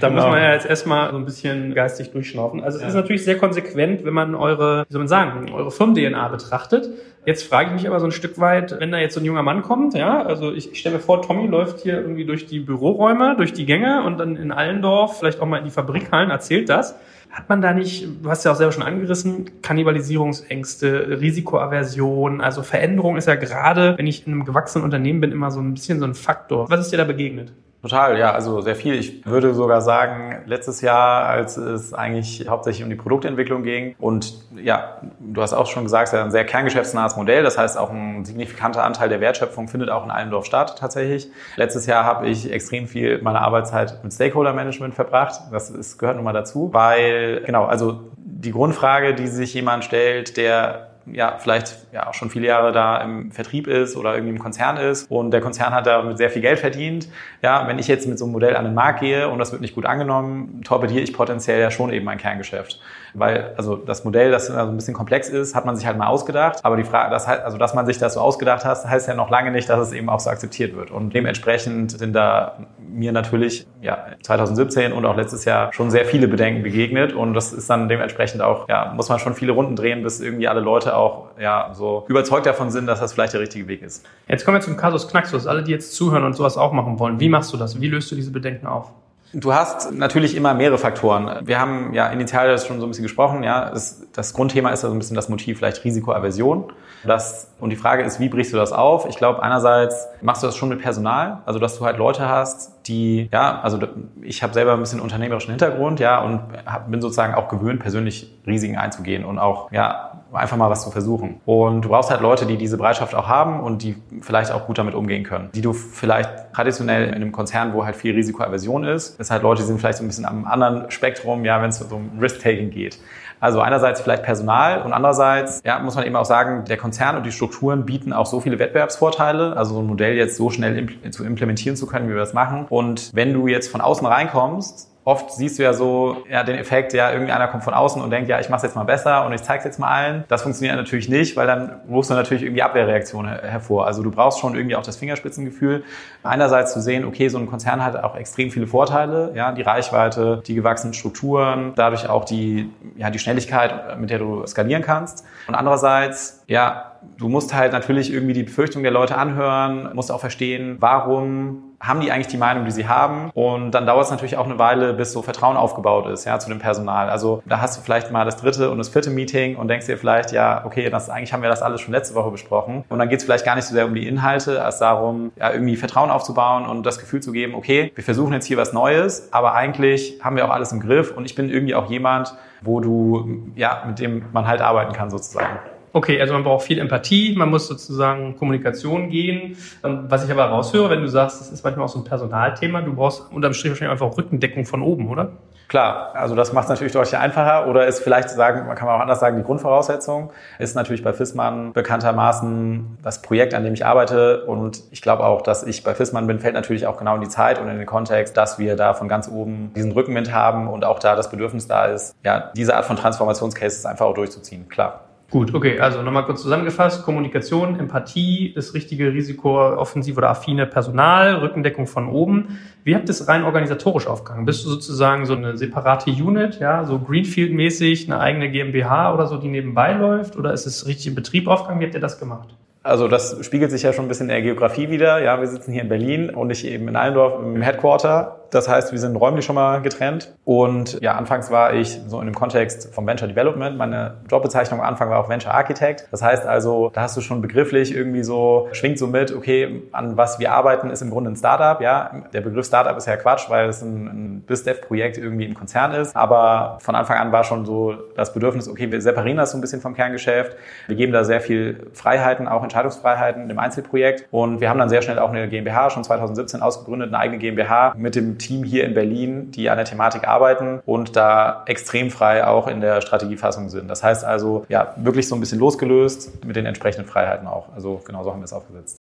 Da genau. muss man ja jetzt erstmal so ein bisschen geistig durchschnaufen. Also es ja. ist natürlich sehr konsequent, wenn man eure, wie soll man sagen, eure Firmen-DNA betrachtet. Jetzt frage ich mich aber so ein Stück weit, wenn da jetzt so ein junger Mann kommt, ja, also ich, ich stelle mir vor, Tommy läuft hier irgendwie durch die Büroräume, durch die Gänge und dann in Allendorf, vielleicht auch mal in die Fabrikhallen, erzählt das. Hat man da nicht, du hast ja auch selber schon angerissen, Kannibalisierungsängste, Risikoaversion, also Veränderung ist ja gerade, wenn ich in einem gewachsenen Unternehmen bin, immer so ein bisschen so ein Faktor. Was ist dir da begegnet? Total, ja, also sehr viel. Ich würde sogar sagen, letztes Jahr, als es eigentlich hauptsächlich um die Produktentwicklung ging und ja, du hast auch schon gesagt, es ist ja ein sehr kerngeschäftsnahes Modell. Das heißt, auch ein signifikanter Anteil der Wertschöpfung findet auch in Allendorf statt tatsächlich. Letztes Jahr habe ich extrem viel meiner Arbeitszeit mit Stakeholder Management verbracht. Das ist, gehört nun mal dazu, weil genau, also die Grundfrage, die sich jemand stellt, der ja vielleicht ja auch schon viele Jahre da im Vertrieb ist oder irgendwie im Konzern ist und der Konzern hat damit sehr viel Geld verdient. Ja, wenn ich jetzt mit so einem Modell an den Markt gehe und das wird nicht gut angenommen, torpediere ich potenziell ja schon eben mein Kerngeschäft. Weil, also das Modell, das also ein bisschen komplex ist, hat man sich halt mal ausgedacht. Aber die Frage, das also dass man sich das so ausgedacht hat, heißt ja noch lange nicht, dass es eben auch so akzeptiert wird. Und dementsprechend sind da mir natürlich ja 2017 und auch letztes Jahr schon sehr viele Bedenken begegnet. Und das ist dann dementsprechend auch, ja, muss man schon viele Runden drehen, bis irgendwie alle Leute auch ja so überzeugt davon sind, dass das vielleicht der richtige Weg ist. Jetzt kommen wir zum Kasus Knaxus. Alle, die jetzt zuhören und sowas auch machen wollen, wie machst du das? Wie löst du diese Bedenken auf? Du hast natürlich immer mehrere Faktoren. Wir haben ja initial das schon so ein bisschen gesprochen. Ja, das, das Grundthema ist ja so ein bisschen das Motiv, vielleicht Risikoaversion. Das, und die Frage ist, wie brichst du das auf? Ich glaube, einerseits machst du das schon mit Personal, also dass du halt Leute hast, die, ja, also ich habe selber ein bisschen unternehmerischen Hintergrund, ja, und hab, bin sozusagen auch gewöhnt, persönlich Risiken einzugehen und auch, ja, einfach mal was zu versuchen. Und du brauchst halt Leute, die diese Bereitschaft auch haben und die vielleicht auch gut damit umgehen können. Die du vielleicht traditionell in einem Konzern, wo halt viel Risikoaversion ist, ist halt Leute, die sind vielleicht so ein bisschen am anderen Spektrum, ja, wenn es um Risk-Taking geht. Also einerseits vielleicht Personal und andererseits ja, muss man eben auch sagen, der Konzern und die Strukturen bieten auch so viele Wettbewerbsvorteile, also so ein Modell jetzt so schnell impl zu implementieren zu können, wie wir das machen. Und wenn du jetzt von außen reinkommst, oft siehst du ja so ja, den Effekt, ja, irgendeiner kommt von außen und denkt, ja, ich mache es jetzt mal besser und ich zeige es jetzt mal allen. Das funktioniert natürlich nicht, weil dann rufst du natürlich irgendwie Abwehrreaktionen hervor. Also du brauchst schon irgendwie auch das Fingerspitzengefühl. Einerseits zu sehen, okay, so ein Konzern hat auch extrem viele Vorteile, ja, die Reichweite, die gewachsenen Strukturen, dadurch auch die, ja, die Schnelligkeit, mit der du skalieren kannst. Und andererseits, ja, du musst halt natürlich irgendwie die Befürchtung der Leute anhören, musst auch verstehen, warum haben die eigentlich die Meinung, die sie haben? Und dann dauert es natürlich auch eine Weile, bis so Vertrauen aufgebaut ist, ja, zu dem Personal. Also da hast du vielleicht mal das dritte und das vierte Meeting und denkst dir vielleicht, ja, okay, das, eigentlich haben wir das alles schon letzte Woche besprochen. Und dann geht es vielleicht gar nicht so sehr um die Inhalte, als darum, ja, irgendwie Vertrauen aufzubauen und das Gefühl zu geben, okay, wir versuchen jetzt hier was Neues, aber eigentlich haben wir auch alles im Griff und ich bin irgendwie auch jemand, wo du, ja, mit dem man halt arbeiten kann sozusagen. Okay, also man braucht viel Empathie, man muss sozusagen Kommunikation gehen. Ähm, was ich aber raushöre, wenn du sagst, das ist manchmal auch so ein Personalthema, du brauchst unterm Strich wahrscheinlich einfach Rückendeckung von oben, oder? Klar, also das macht es natürlich deutlich einfacher oder ist vielleicht zu sagen, man kann auch anders sagen, die Grundvoraussetzung ist natürlich bei Fissmann bekanntermaßen das Projekt, an dem ich arbeite und ich glaube auch, dass ich bei Fissmann bin, fällt natürlich auch genau in die Zeit und in den Kontext, dass wir da von ganz oben diesen Rückenwind haben und auch da das Bedürfnis da ist, ja, diese Art von Transformationscases einfach auch durchzuziehen, klar. Gut, okay, also nochmal kurz zusammengefasst. Kommunikation, Empathie, das richtige Risiko-offensiv oder affine Personal, Rückendeckung von oben. Wie habt ihr es rein organisatorisch aufgegangen? Bist du sozusagen so eine separate Unit, ja, so Greenfield-mäßig, eine eigene GmbH oder so, die nebenbei läuft? Oder ist es richtig im Betrieb aufgegangen? Wie habt ihr das gemacht? Also das spiegelt sich ja schon ein bisschen in der Geografie wieder. Ja, wir sitzen hier in Berlin und nicht eben in Allendorf im Headquarter. Das heißt, wir sind räumlich schon mal getrennt. Und ja, anfangs war ich so in dem Kontext vom Venture Development. Meine Jobbezeichnung am Anfang war auch Venture Architect. Das heißt also, da hast du schon begrifflich irgendwie so, schwingt so mit, okay, an was wir arbeiten, ist im Grunde ein Startup. Ja, der Begriff Startup ist ja Quatsch, weil es ein, ein BizDev-Projekt irgendwie im Konzern ist. Aber von Anfang an war schon so das Bedürfnis, okay, wir separieren das so ein bisschen vom Kerngeschäft. Wir geben da sehr viel Freiheiten, auch Entscheidungsfreiheiten im Einzelprojekt. Und wir haben dann sehr schnell auch eine GmbH, schon 2017 ausgegründet, eine eigene GmbH mit dem Team hier in Berlin, die an der Thematik arbeiten und da extrem frei auch in der Strategiefassung sind. Das heißt also, ja, wirklich so ein bisschen losgelöst mit den entsprechenden Freiheiten auch. Also genau so haben wir es aufgesetzt.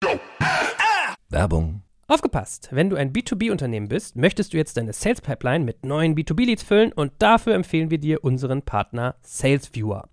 Werbung. Aufgepasst! Wenn du ein B2B-Unternehmen bist, möchtest du jetzt deine Sales Pipeline mit neuen B2B-Leads füllen und dafür empfehlen wir dir unseren Partner SalesViewer.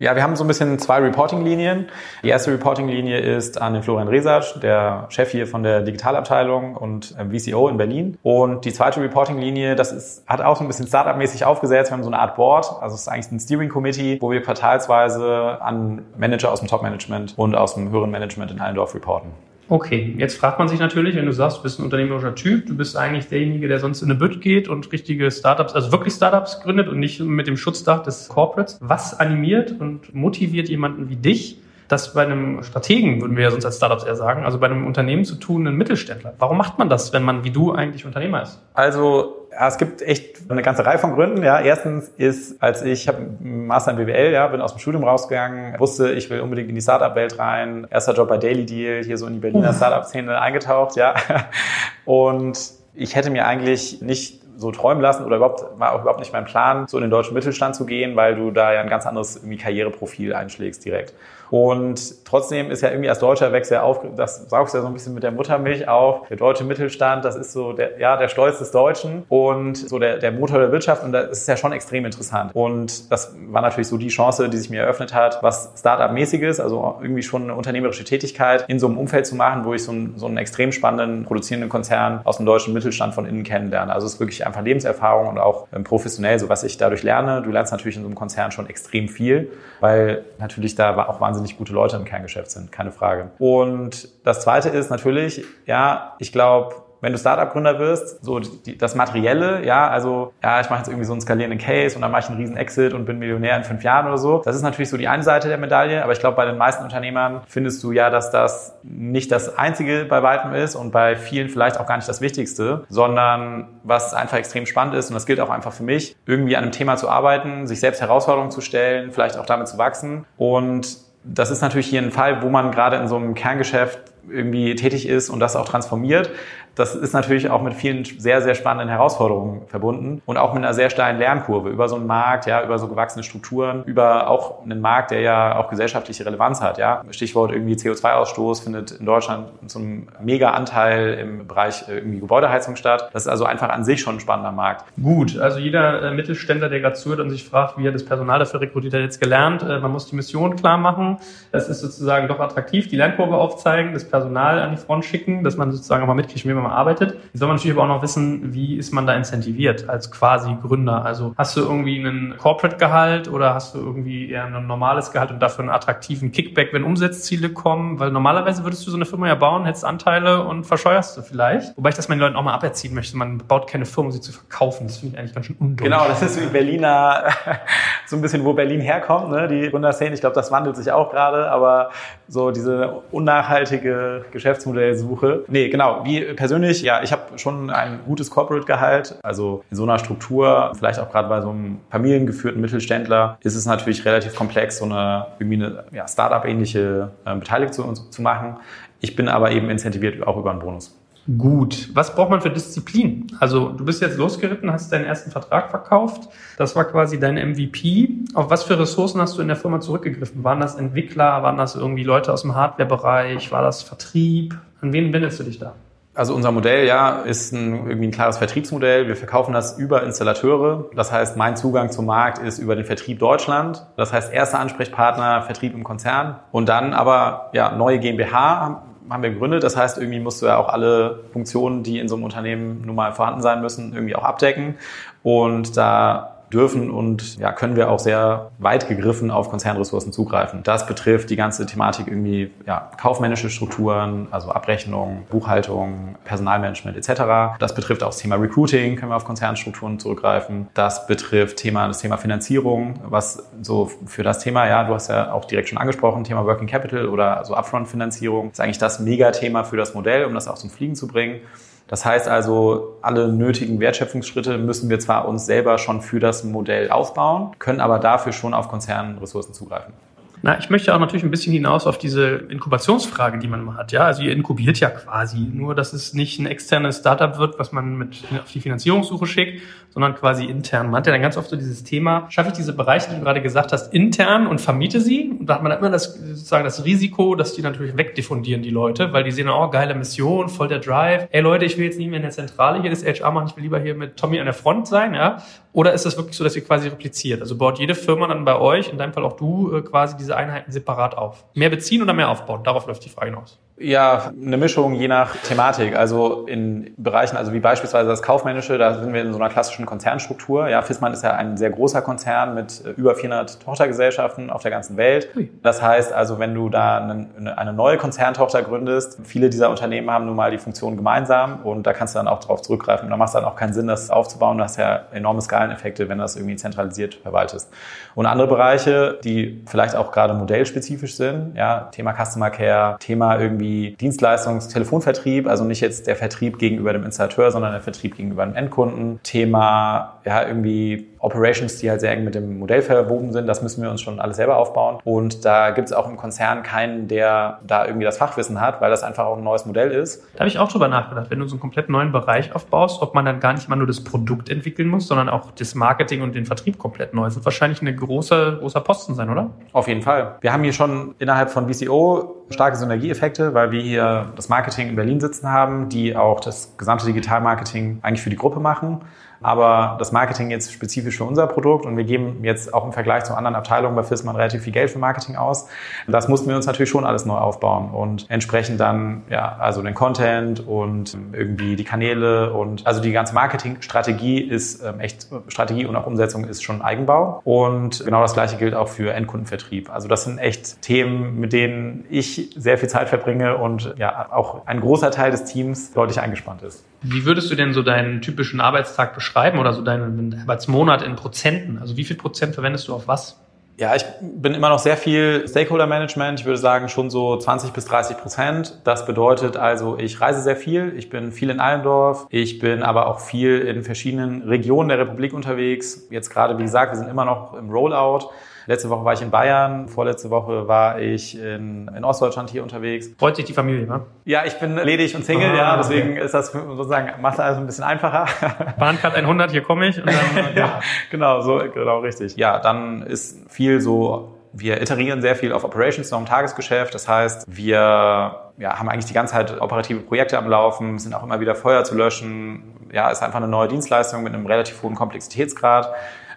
Ja, wir haben so ein bisschen zwei Reporting-Linien. Die erste Reporting-Linie ist an den Florian Resatsch, der Chef hier von der Digitalabteilung und ähm, VCO in Berlin. Und die zweite Reporting-Linie, das ist, hat auch so ein bisschen Startup-mäßig aufgesetzt. Wir haben so eine Art Board, also es ist eigentlich ein Steering Committee, wo wir quartalsweise an Manager aus dem Top-Management und aus dem höheren Management in Allendorf reporten. Okay, jetzt fragt man sich natürlich, wenn du sagst, du bist ein unternehmerischer Typ, du bist eigentlich derjenige, der sonst in eine Bütt geht und richtige Startups, also wirklich Startups gründet und nicht mit dem Schutzdach des Corporates. Was animiert und motiviert jemanden wie dich, das bei einem Strategen, würden wir ja sonst als Startups eher sagen, also bei einem Unternehmen zu tun, einen Mittelständler. Warum macht man das, wenn man wie du eigentlich Unternehmer ist? Also ja, es gibt echt eine ganze Reihe von Gründen. Ja, erstens ist, als ich habe Master in BWL, ja, bin aus dem Studium rausgegangen, wusste, ich will unbedingt in die Startup-Welt rein. Erster Job bei Daily Deal, hier so in die Berliner Startup-Szene eingetaucht, ja. Und ich hätte mir eigentlich nicht so träumen lassen oder überhaupt war auch überhaupt nicht mein Plan, so in den deutschen Mittelstand zu gehen, weil du da ja ein ganz anderes irgendwie Karriereprofil einschlägst direkt. Und trotzdem ist ja irgendwie als Deutscher wächst ja auf, das saugst ja so ein bisschen mit der Muttermilch auf. Der deutsche Mittelstand, das ist so der, ja, der Stolz des Deutschen und so der, der Motor der Wirtschaft und das ist ja schon extrem interessant. Und das war natürlich so die Chance, die sich mir eröffnet hat, was Startup-mäßiges, also irgendwie schon eine unternehmerische Tätigkeit in so einem Umfeld zu machen, wo ich so einen, so einen extrem spannenden produzierenden Konzern aus dem deutschen Mittelstand von innen kennenlerne. Also es ist wirklich einfach Lebenserfahrung und auch ähm, professionell, so was ich dadurch lerne. Du lernst natürlich in so einem Konzern schon extrem viel, weil natürlich da auch wahnsinnig wahnsinnig gute Leute im Kerngeschäft sind, keine Frage. Und das Zweite ist natürlich, ja, ich glaube, wenn du Startup-Gründer wirst, so die, das Materielle, ja, also ja, ich mache jetzt irgendwie so einen skalierenden Case und dann mache ich einen riesen Exit und bin Millionär in fünf Jahren oder so. Das ist natürlich so die eine Seite der Medaille, aber ich glaube, bei den meisten Unternehmern findest du ja, dass das nicht das Einzige bei weitem ist und bei vielen vielleicht auch gar nicht das Wichtigste, sondern was einfach extrem spannend ist und das gilt auch einfach für mich, irgendwie an einem Thema zu arbeiten, sich selbst Herausforderungen zu stellen, vielleicht auch damit zu wachsen und das ist natürlich hier ein Fall, wo man gerade in so einem Kerngeschäft irgendwie tätig ist und das auch transformiert. Das ist natürlich auch mit vielen sehr, sehr spannenden Herausforderungen verbunden und auch mit einer sehr steilen Lernkurve über so einen Markt, ja, über so gewachsene Strukturen, über auch einen Markt, der ja auch gesellschaftliche Relevanz hat, ja. Stichwort irgendwie CO2-Ausstoß findet in Deutschland so ein mega Anteil im Bereich äh, irgendwie Gebäudeheizung statt. Das ist also einfach an sich schon ein spannender Markt. Gut, also jeder äh, Mittelständler, der gerade zuhört und sich fragt, wie er das Personal dafür rekrutiert, hat jetzt gelernt, äh, man muss die Mission klar machen. Es ist sozusagen doch attraktiv, die Lernkurve aufzeigen, das Personal an die Front schicken, dass man sozusagen auch mal mitkriegt, wie man arbeitet. Jetzt soll man natürlich aber auch noch wissen, wie ist man da incentiviert als quasi Gründer? Also hast du irgendwie einen Corporate-Gehalt oder hast du irgendwie eher ein normales Gehalt und dafür einen attraktiven Kickback, wenn Umsatzziele kommen? Weil normalerweise würdest du so eine Firma ja bauen, hättest Anteile und verscheuerst du vielleicht. Wobei ich das meinen Leuten auch mal aberziehen möchte. Man baut keine Firma, um sie zu verkaufen. Das finde ich eigentlich ganz schön undumm. Genau, das ist wie Berliner, so ein bisschen, wo Berlin herkommt, ne? die Gründerszene. Ich glaube, das wandelt sich auch gerade, aber so diese unnachhaltige Geschäftsmodellsuche. Nee, genau. Wie persönlich, ja, ich habe schon ein gutes Corporate-Gehalt. Also in so einer Struktur, vielleicht auch gerade bei so einem familiengeführten Mittelständler, ist es natürlich relativ komplex, so eine irgendwie eine ja, Startup-ähnliche äh, Beteiligung zu, zu machen. Ich bin aber eben incentiviert auch über einen Bonus. Gut. Was braucht man für Disziplin? Also du bist jetzt losgeritten, hast deinen ersten Vertrag verkauft. Das war quasi dein MVP. Auf was für Ressourcen hast du in der Firma zurückgegriffen? Waren das Entwickler? Waren das irgendwie Leute aus dem Hardware-Bereich? War das Vertrieb? An wen wendest du dich da? Also unser Modell, ja, ist ein, irgendwie ein klares Vertriebsmodell. Wir verkaufen das über Installateure. Das heißt, mein Zugang zum Markt ist über den Vertrieb Deutschland. Das heißt, erster Ansprechpartner, Vertrieb im Konzern. Und dann aber, ja, neue GmbH haben wir gegründet. Das heißt, irgendwie musst du ja auch alle Funktionen, die in so einem Unternehmen nun mal vorhanden sein müssen, irgendwie auch abdecken. Und da dürfen und ja, können wir auch sehr weit gegriffen auf Konzernressourcen zugreifen. Das betrifft die ganze Thematik irgendwie ja, kaufmännische Strukturen, also Abrechnung, Buchhaltung, Personalmanagement etc. Das betrifft auch das Thema Recruiting, können wir auf Konzernstrukturen zurückgreifen. Das betrifft Thema, das Thema Finanzierung, was so für das Thema, ja, du hast ja auch direkt schon angesprochen, Thema Working Capital oder so Upfront-Finanzierung, ist eigentlich das Megathema für das Modell, um das auch zum Fliegen zu bringen. Das heißt also, alle nötigen Wertschöpfungsschritte müssen wir zwar uns selber schon für das Modell aufbauen, können aber dafür schon auf Konzernressourcen zugreifen. Na, ich möchte auch natürlich ein bisschen hinaus auf diese Inkubationsfrage, die man immer hat. Ja, also ihr inkubiert ja quasi, nur dass es nicht ein externes Startup wird, was man mit auf die Finanzierungssuche schickt, sondern quasi intern. Man hat ja dann ganz oft so dieses Thema, schaffe ich diese Bereiche, die du gerade gesagt hast, intern und vermiete sie? Und da hat man immer das, sozusagen das Risiko, dass die natürlich wegdiffundieren, die Leute, weil die sehen, oh, geile Mission, voll der Drive. Ey Leute, ich will jetzt nicht mehr in der Zentrale hier das HR machen, ich will lieber hier mit Tommy an der Front sein, ja. Oder ist das wirklich so, dass ihr quasi repliziert? Also baut jede Firma dann bei euch, in deinem Fall auch du, äh, quasi diese Einheiten separat auf? Mehr beziehen oder mehr aufbauen? Darauf läuft die Frage hinaus. Ja, eine Mischung je nach Thematik. Also in Bereichen, also wie beispielsweise das Kaufmännische, da sind wir in so einer klassischen Konzernstruktur. Ja, Fissmann ist ja ein sehr großer Konzern mit äh, über 400 Tochtergesellschaften auf der ganzen Welt. Das heißt also, wenn du da eine neue Konzerntochter gründest, viele dieser Unternehmen haben nun mal die Funktion gemeinsam und da kannst du dann auch darauf zurückgreifen. Da macht es dann auch keinen Sinn, das aufzubauen. Du hast ja enorme Skaleneffekte, wenn du das irgendwie zentralisiert verwaltest. Und andere Bereiche, die vielleicht auch gerade modellspezifisch sind, ja, Thema Customer Care, Thema irgendwie Dienstleistungstelefonvertrieb, also nicht jetzt der Vertrieb gegenüber dem Installateur, sondern der Vertrieb gegenüber dem Endkunden. Thema, ja, irgendwie Operations, die halt sehr eng mit dem Modell verwoben sind. Das müssen wir uns schon alles selber aufbauen. Und da gibt es auch im Konzern keinen, der da irgendwie das Fachwissen hat, weil das einfach auch ein neues Modell ist. Da habe ich auch drüber nachgedacht, wenn du so einen komplett neuen Bereich aufbaust, ob man dann gar nicht mal nur das Produkt entwickeln muss, sondern auch das Marketing und den Vertrieb komplett neu. Das wird wahrscheinlich ein großer, großer Posten sein, oder? Auf jeden Fall. Wir haben hier schon innerhalb von VCO starke Synergieeffekte, weil wir hier das Marketing in Berlin sitzen haben, die auch das gesamte Digitalmarketing eigentlich für die Gruppe machen aber das Marketing jetzt spezifisch für unser Produkt und wir geben jetzt auch im Vergleich zu anderen Abteilungen bei Fissmann relativ viel Geld für Marketing aus. Das mussten wir uns natürlich schon alles neu aufbauen und entsprechend dann, ja, also den Content und irgendwie die Kanäle und also die ganze Marketingstrategie ist ähm, echt, Strategie und auch Umsetzung ist schon Eigenbau und genau das gleiche gilt auch für Endkundenvertrieb. Also das sind echt Themen, mit denen ich sehr viel Zeit verbringe und ja, auch ein großer Teil des Teams deutlich eingespannt ist. Wie würdest du denn so deinen typischen Arbeitstag beschreiben oder so deinen Arbeitsmonat in Prozenten? Also wie viel Prozent verwendest du auf was? Ja, ich bin immer noch sehr viel Stakeholder Management. Ich würde sagen schon so 20 bis 30 Prozent. Das bedeutet also, ich reise sehr viel. Ich bin viel in Allendorf. Ich bin aber auch viel in verschiedenen Regionen der Republik unterwegs. Jetzt gerade, wie gesagt, wir sind immer noch im Rollout. Letzte Woche war ich in Bayern, vorletzte Woche war ich in, in Ostdeutschland hier unterwegs. Freut sich die Familie, ne? Ja, ich bin ledig und Single, ah, ja, deswegen okay. ist das sozusagen, macht es alles ein bisschen einfacher. Bahncard 100, hier komme ich. Dann, ja, genau, so, genau, richtig. Ja, dann ist viel so wir iterieren sehr viel auf Operations noch im Tagesgeschäft. Das heißt, wir ja, haben eigentlich die ganze Zeit operative Projekte am Laufen, sind auch immer wieder Feuer zu löschen. Ja, ist einfach eine neue Dienstleistung mit einem relativ hohen Komplexitätsgrad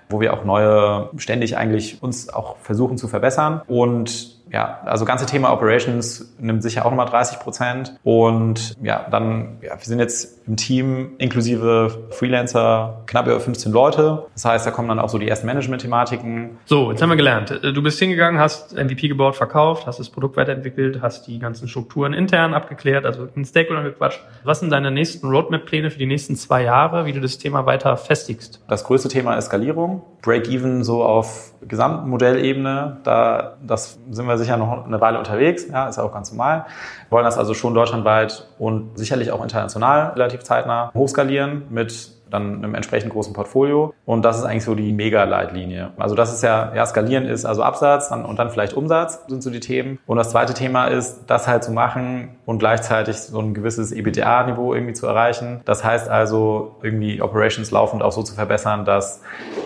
wo wir auch neue ständig eigentlich uns auch versuchen zu verbessern. Und ja, also ganze Thema Operations nimmt sicher auch nochmal 30 Prozent. Und ja, dann, ja, wir sind jetzt im Team inklusive Freelancer knapp über 15 Leute. Das heißt, da kommen dann auch so die ersten Management-Thematiken. So, jetzt haben wir gelernt. Du bist hingegangen, hast MVP gebaut, verkauft, hast das Produkt weiterentwickelt, hast die ganzen Strukturen intern abgeklärt, also in Stakeholder gequatscht. Was sind deine nächsten Roadmap-Pläne für die nächsten zwei Jahre, wie du das Thema weiter festigst? Das größte Thema ist Skalierung. Break-even so auf Gesamtmodellebene. Da, das sind wir sicher noch eine Weile unterwegs, ja, ist ja auch ganz normal. Wir wollen das also schon deutschlandweit und sicherlich auch international relativ zeitnah hochskalieren mit dann einem entsprechend großen Portfolio. Und das ist eigentlich so die Mega-Leitlinie. Also das ist ja, ja, skalieren ist also Absatz dann, und dann vielleicht Umsatz sind so die Themen. Und das zweite Thema ist, das halt zu machen und gleichzeitig so ein gewisses EBITDA-Niveau irgendwie zu erreichen. Das heißt also, irgendwie Operations laufend auch so zu verbessern, dass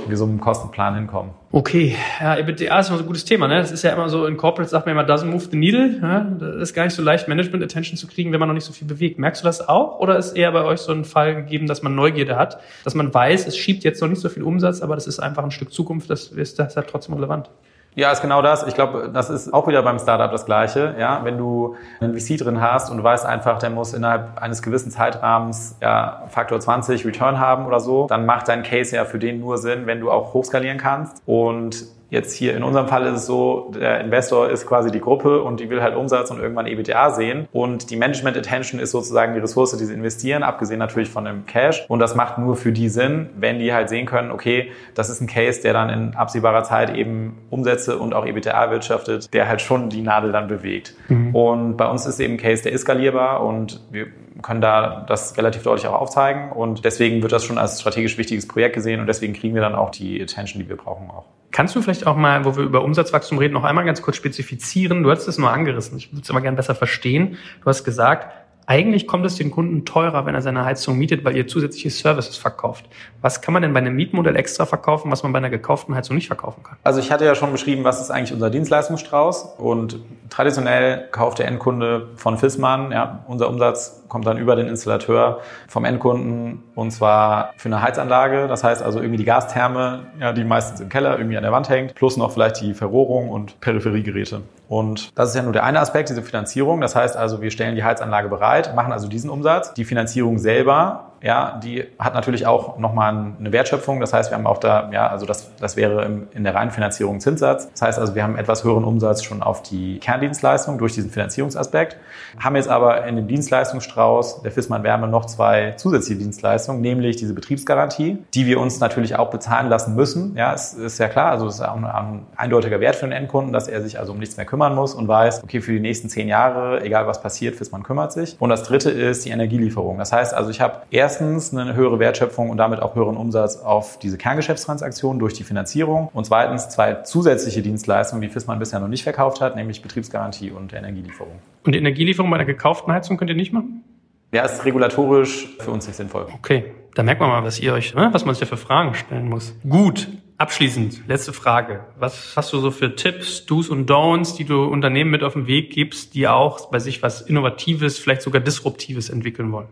wir so einem Kostenplan hinkommen. Okay, ja, EBITDA ist immer so ein gutes Thema. Ne? Das ist ja immer so, in Corporate sagt man immer, doesn't move the needle. Ja? Das ist gar nicht so leicht, Management-Attention zu kriegen, wenn man noch nicht so viel bewegt. Merkst du das auch? Oder ist eher bei euch so ein Fall gegeben, dass man Neugierde hat, dass man weiß, es schiebt jetzt noch nicht so viel Umsatz, aber das ist einfach ein Stück Zukunft, das ist deshalb trotzdem relevant? Ja, ist genau das. Ich glaube, das ist auch wieder beim Startup das Gleiche. Ja, wenn du einen VC drin hast und du weißt einfach, der muss innerhalb eines gewissen Zeitrahmens ja, Faktor 20 Return haben oder so, dann macht dein Case ja für den nur Sinn, wenn du auch hochskalieren kannst. Und Jetzt hier in unserem Fall ist es so, der Investor ist quasi die Gruppe und die will halt Umsatz und irgendwann EBTA sehen. Und die Management Attention ist sozusagen die Ressource, die sie investieren, abgesehen natürlich von dem Cash. Und das macht nur für die Sinn, wenn die halt sehen können, okay, das ist ein Case, der dann in absehbarer Zeit eben Umsätze und auch EBTA wirtschaftet, der halt schon die Nadel dann bewegt. Mhm. Und bei uns ist eben ein Case, der ist skalierbar und wir können da das relativ deutlich auch aufzeigen. Und deswegen wird das schon als strategisch wichtiges Projekt gesehen und deswegen kriegen wir dann auch die Attention, die wir brauchen auch. Kannst du vielleicht auch mal, wo wir über Umsatzwachstum reden, noch einmal ganz kurz spezifizieren? Du hast es nur angerissen. Ich würde es aber gerne besser verstehen. Du hast gesagt, eigentlich kommt es den Kunden teurer, wenn er seine Heizung mietet, weil ihr zusätzliche Services verkauft. Was kann man denn bei einem Mietmodell extra verkaufen, was man bei einer gekauften Heizung nicht verkaufen kann? Also ich hatte ja schon beschrieben, was ist eigentlich unser Dienstleistungsstrauß und traditionell kauft der Endkunde von Fissmann, ja, unser Umsatz kommt dann über den Installateur vom Endkunden und zwar für eine Heizanlage. Das heißt also irgendwie die Gastherme, ja, die meistens im Keller irgendwie an der Wand hängt, plus noch vielleicht die Verrohrung und Peripheriegeräte. Und das ist ja nur der eine Aspekt, diese Finanzierung. Das heißt also, wir stellen die Heizanlage bereit, machen also diesen Umsatz. Die Finanzierung selber ja, die hat natürlich auch nochmal eine Wertschöpfung. Das heißt, wir haben auch da, ja, also das, das wäre in der reinen Finanzierung Zinssatz. Das heißt also, wir haben etwas höheren Umsatz schon auf die Kerndienstleistung durch diesen Finanzierungsaspekt, haben jetzt aber in dem Dienstleistungsstrauß der Fissmann Wärme noch zwei zusätzliche Dienstleistungen, nämlich diese Betriebsgarantie, die wir uns natürlich auch bezahlen lassen müssen. Ja, es ist ja klar, also es ist auch ein, ein eindeutiger Wert für den Endkunden, dass er sich also um nichts mehr kümmern muss und weiß, okay, für die nächsten zehn Jahre, egal was passiert, Fissmann kümmert sich. Und das dritte ist die Energielieferung. Das heißt also, ich habe erst erstens eine höhere Wertschöpfung und damit auch höheren Umsatz auf diese Kerngeschäftstransaktionen durch die Finanzierung und zweitens zwei zusätzliche Dienstleistungen, die FISMAN bisher noch nicht verkauft hat, nämlich Betriebsgarantie und Energielieferung. Und die Energielieferung bei einer gekauften Heizung könnt ihr nicht machen? Ja, ist regulatorisch für uns nicht sinnvoll. Okay, da merkt man mal, was ihr euch, ne, was man sich da für Fragen stellen muss. Gut, abschließend, letzte Frage. Was hast du so für Tipps, Do's und Don'ts, die du Unternehmen mit auf den Weg gibst, die auch bei sich was Innovatives, vielleicht sogar Disruptives entwickeln wollen?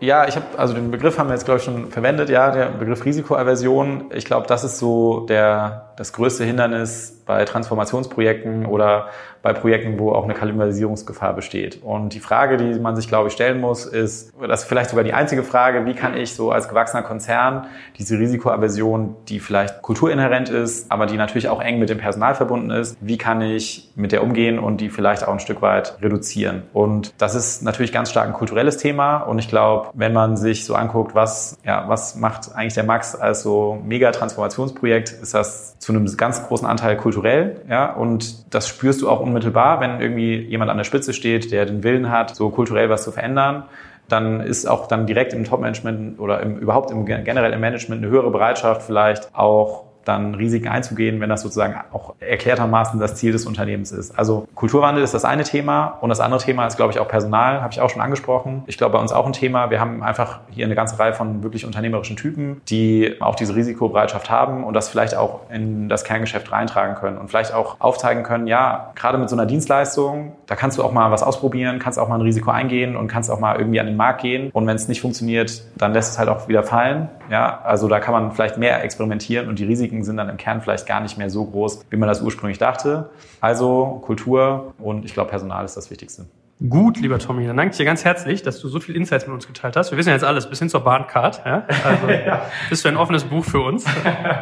Ja, ich habe, also den Begriff haben wir jetzt, glaube ich, schon verwendet, ja, der Begriff Risikoaversion. Ich glaube, das ist so der, das größte Hindernis bei Transformationsprojekten oder bei Projekten, wo auch eine Kannibalisierungsgefahr besteht. Und die Frage, die man sich, glaube ich, stellen muss, ist, das ist vielleicht sogar die einzige Frage, wie kann ich so als gewachsener Konzern diese Risikoaversion, die vielleicht kulturinhärent ist, aber die natürlich auch eng mit dem Personal verbunden ist, wie kann ich mit der umgehen und die vielleicht auch ein Stück weit reduzieren? Und das ist natürlich ganz stark ein kulturelles Thema. Und ich glaube, wenn man sich so anguckt, was, ja, was macht eigentlich der Max als so mega Transformationsprojekt, ist das zu einem ganz großen Anteil kulturell, ja, und das spürst du auch unmittelbar, wenn irgendwie jemand an der Spitze steht, der den Willen hat, so kulturell was zu verändern, dann ist auch dann direkt im Top-Management oder im, überhaupt im generell im Management eine höhere Bereitschaft vielleicht auch dann Risiken einzugehen, wenn das sozusagen auch erklärtermaßen das Ziel des Unternehmens ist. Also Kulturwandel ist das eine Thema und das andere Thema ist, glaube ich, auch Personal, habe ich auch schon angesprochen. Ich glaube, bei uns auch ein Thema. Wir haben einfach hier eine ganze Reihe von wirklich unternehmerischen Typen, die auch diese Risikobereitschaft haben und das vielleicht auch in das Kerngeschäft reintragen können und vielleicht auch aufzeigen können, ja, gerade mit so einer Dienstleistung, da kannst du auch mal was ausprobieren, kannst auch mal ein Risiko eingehen und kannst auch mal irgendwie an den Markt gehen und wenn es nicht funktioniert, dann lässt es halt auch wieder fallen. Ja, also da kann man vielleicht mehr experimentieren und die Risiken Risiken sind dann im Kern vielleicht gar nicht mehr so groß, wie man das ursprünglich dachte. Also Kultur und ich glaube, Personal ist das Wichtigste. Gut, lieber Tommy, dann danke ich dir ganz herzlich, dass du so viel Insights mit uns geteilt hast. Wir wissen ja jetzt alles, bis hin zur Bahncard. Ja? Also ja. bist du ein offenes Buch für uns.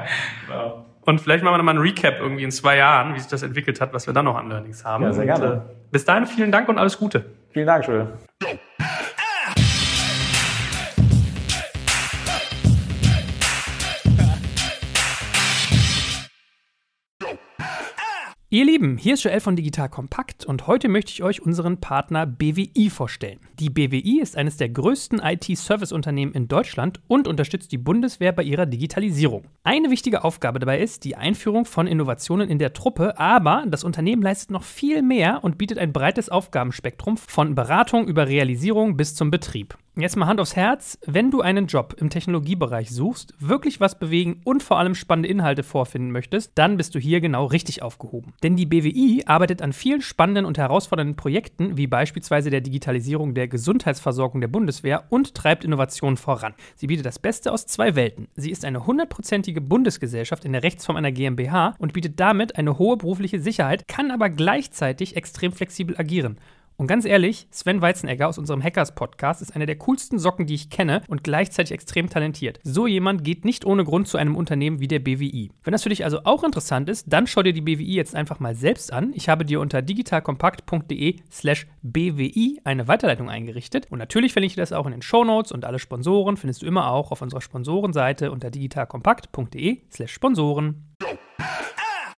genau. Und vielleicht machen wir nochmal ein Recap irgendwie in zwei Jahren, wie sich das entwickelt hat, was wir dann noch an Learnings haben. Ja, sehr gerne. Und, äh, bis dahin vielen Dank und alles Gute. Vielen Dank, Jules. Ihr Lieben, hier ist Joel von Digital Kompakt und heute möchte ich euch unseren Partner BWI vorstellen. Die BWI ist eines der größten IT-Service-Unternehmen in Deutschland und unterstützt die Bundeswehr bei ihrer Digitalisierung. Eine wichtige Aufgabe dabei ist die Einführung von Innovationen in der Truppe, aber das Unternehmen leistet noch viel mehr und bietet ein breites Aufgabenspektrum von Beratung über Realisierung bis zum Betrieb. Jetzt mal Hand aufs Herz, wenn du einen Job im Technologiebereich suchst, wirklich was bewegen und vor allem spannende Inhalte vorfinden möchtest, dann bist du hier genau richtig aufgehoben. Denn die BWI arbeitet an vielen spannenden und herausfordernden Projekten, wie beispielsweise der Digitalisierung der Gesundheitsversorgung der Bundeswehr und treibt Innovationen voran. Sie bietet das Beste aus zwei Welten. Sie ist eine hundertprozentige Bundesgesellschaft in der Rechtsform einer GmbH und bietet damit eine hohe berufliche Sicherheit, kann aber gleichzeitig extrem flexibel agieren. Und ganz ehrlich, Sven Weizenegger aus unserem Hackers-Podcast ist einer der coolsten Socken, die ich kenne und gleichzeitig extrem talentiert. So jemand geht nicht ohne Grund zu einem Unternehmen wie der BWI. Wenn das für dich also auch interessant ist, dann schau dir die BWI jetzt einfach mal selbst an. Ich habe dir unter digitalkompakt.de slash BWI eine Weiterleitung eingerichtet. Und natürlich verlinke ich das auch in den Show Notes und alle Sponsoren findest du immer auch auf unserer Sponsorenseite unter digitalkompakt.de slash Sponsoren.